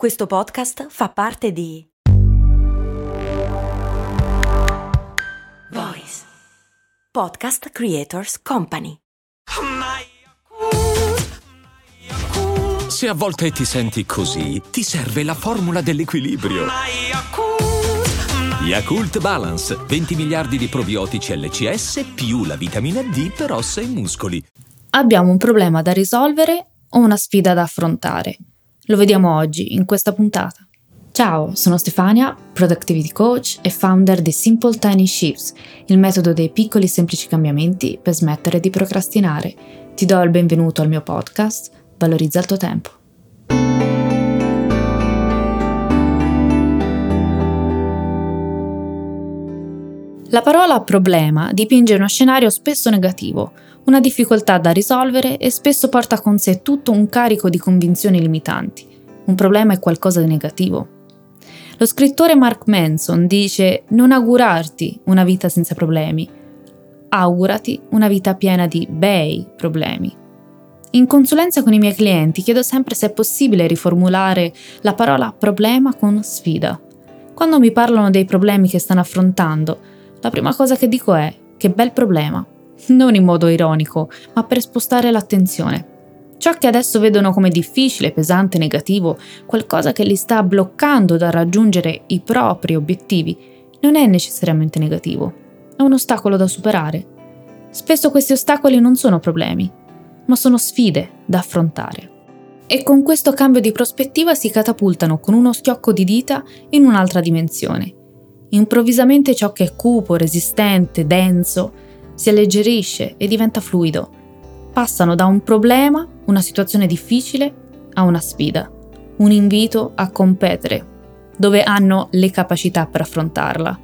Questo podcast fa parte di Voice Podcast Creators Company. Se a volte ti senti così, ti serve la formula dell'equilibrio. Yakult Balance, 20 miliardi di probiotici LCS più la vitamina D per ossa e muscoli. Abbiamo un problema da risolvere o una sfida da affrontare? Lo vediamo oggi in questa puntata. Ciao, sono Stefania, Productivity Coach e founder di Simple Tiny Shifts, il metodo dei piccoli e semplici cambiamenti per smettere di procrastinare. Ti do il benvenuto al mio podcast, Valorizza il tuo tempo. La parola problema dipinge uno scenario spesso negativo, una difficoltà da risolvere e spesso porta con sé tutto un carico di convinzioni limitanti. Un problema è qualcosa di negativo. Lo scrittore Mark Manson dice non augurarti una vita senza problemi, augurati una vita piena di bei problemi. In consulenza con i miei clienti chiedo sempre se è possibile riformulare la parola problema con sfida. Quando mi parlano dei problemi che stanno affrontando, la prima cosa che dico è che bel problema, non in modo ironico, ma per spostare l'attenzione. Ciò che adesso vedono come difficile, pesante, negativo, qualcosa che li sta bloccando da raggiungere i propri obiettivi, non è necessariamente negativo, è un ostacolo da superare. Spesso questi ostacoli non sono problemi, ma sono sfide da affrontare. E con questo cambio di prospettiva si catapultano con uno schiocco di dita in un'altra dimensione. Improvvisamente ciò che è cupo, resistente, denso, si alleggerisce e diventa fluido. Passano da un problema, una situazione difficile, a una sfida, un invito a competere, dove hanno le capacità per affrontarla.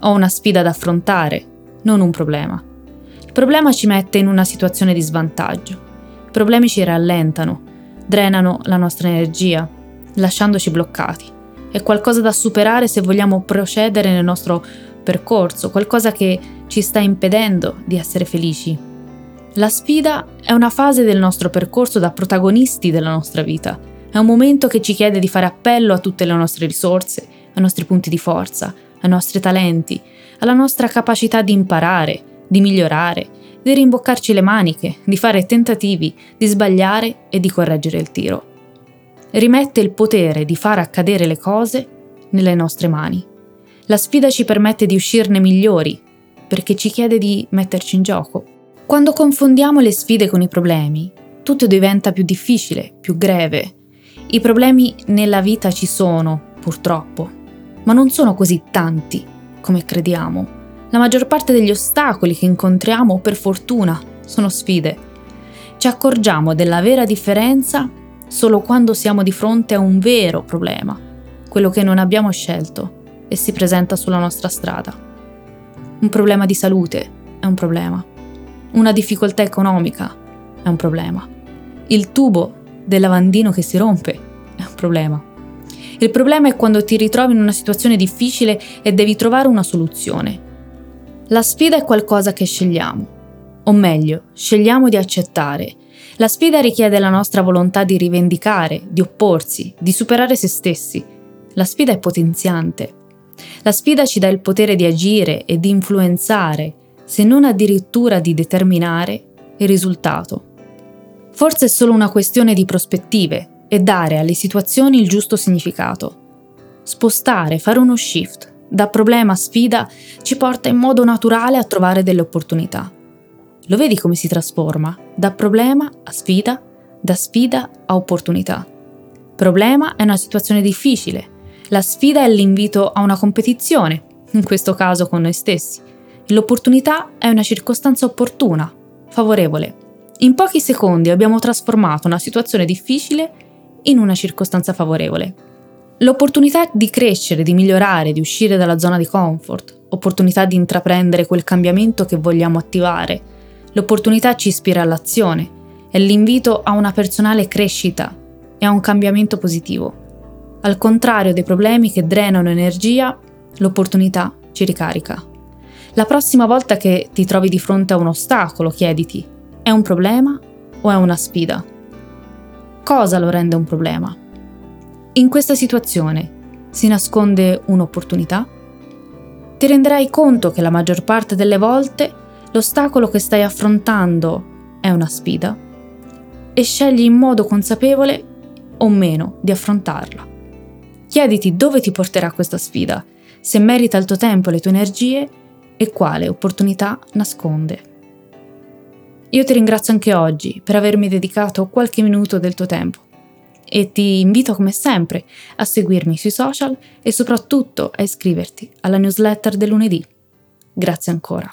Ho una sfida da affrontare, non un problema. Il problema ci mette in una situazione di svantaggio. I problemi ci rallentano, drenano la nostra energia, lasciandoci bloccati. È qualcosa da superare se vogliamo procedere nel nostro percorso, qualcosa che ci sta impedendo di essere felici. La sfida è una fase del nostro percorso da protagonisti della nostra vita. È un momento che ci chiede di fare appello a tutte le nostre risorse, ai nostri punti di forza, ai nostri talenti, alla nostra capacità di imparare, di migliorare, di rimboccarci le maniche, di fare tentativi, di sbagliare e di correggere il tiro. Rimette il potere di far accadere le cose nelle nostre mani. La sfida ci permette di uscirne migliori, perché ci chiede di metterci in gioco. Quando confondiamo le sfide con i problemi, tutto diventa più difficile, più greve. I problemi nella vita ci sono, purtroppo, ma non sono così tanti come crediamo. La maggior parte degli ostacoli che incontriamo, per fortuna, sono sfide. Ci accorgiamo della vera differenza solo quando siamo di fronte a un vero problema, quello che non abbiamo scelto e si presenta sulla nostra strada. Un problema di salute è un problema. Una difficoltà economica è un problema. Il tubo del lavandino che si rompe è un problema. Il problema è quando ti ritrovi in una situazione difficile e devi trovare una soluzione. La sfida è qualcosa che scegliamo, o meglio, scegliamo di accettare. La sfida richiede la nostra volontà di rivendicare, di opporsi, di superare se stessi. La sfida è potenziante. La sfida ci dà il potere di agire e di influenzare, se non addirittura di determinare, il risultato. Forse è solo una questione di prospettive e dare alle situazioni il giusto significato. Spostare, fare uno shift da problema a sfida ci porta in modo naturale a trovare delle opportunità. Lo vedi come si trasforma? Da problema a sfida, da sfida a opportunità. Problema è una situazione difficile, la sfida è l'invito a una competizione, in questo caso con noi stessi. L'opportunità è una circostanza opportuna, favorevole. In pochi secondi abbiamo trasformato una situazione difficile in una circostanza favorevole. L'opportunità di crescere, di migliorare, di uscire dalla zona di comfort, opportunità di intraprendere quel cambiamento che vogliamo attivare. L'opportunità ci ispira all'azione, è l'invito a una personale crescita e a un cambiamento positivo. Al contrario dei problemi che drenano energia, l'opportunità ci ricarica. La prossima volta che ti trovi di fronte a un ostacolo, chiediti, è un problema o è una sfida? Cosa lo rende un problema? In questa situazione si nasconde un'opportunità? Ti renderai conto che la maggior parte delle volte l'ostacolo che stai affrontando è una sfida e scegli in modo consapevole o meno di affrontarla. Chiediti dove ti porterà questa sfida, se merita il tuo tempo e le tue energie e quale opportunità nasconde. Io ti ringrazio anche oggi per avermi dedicato qualche minuto del tuo tempo e ti invito come sempre a seguirmi sui social e soprattutto a iscriverti alla newsletter del lunedì. Grazie ancora.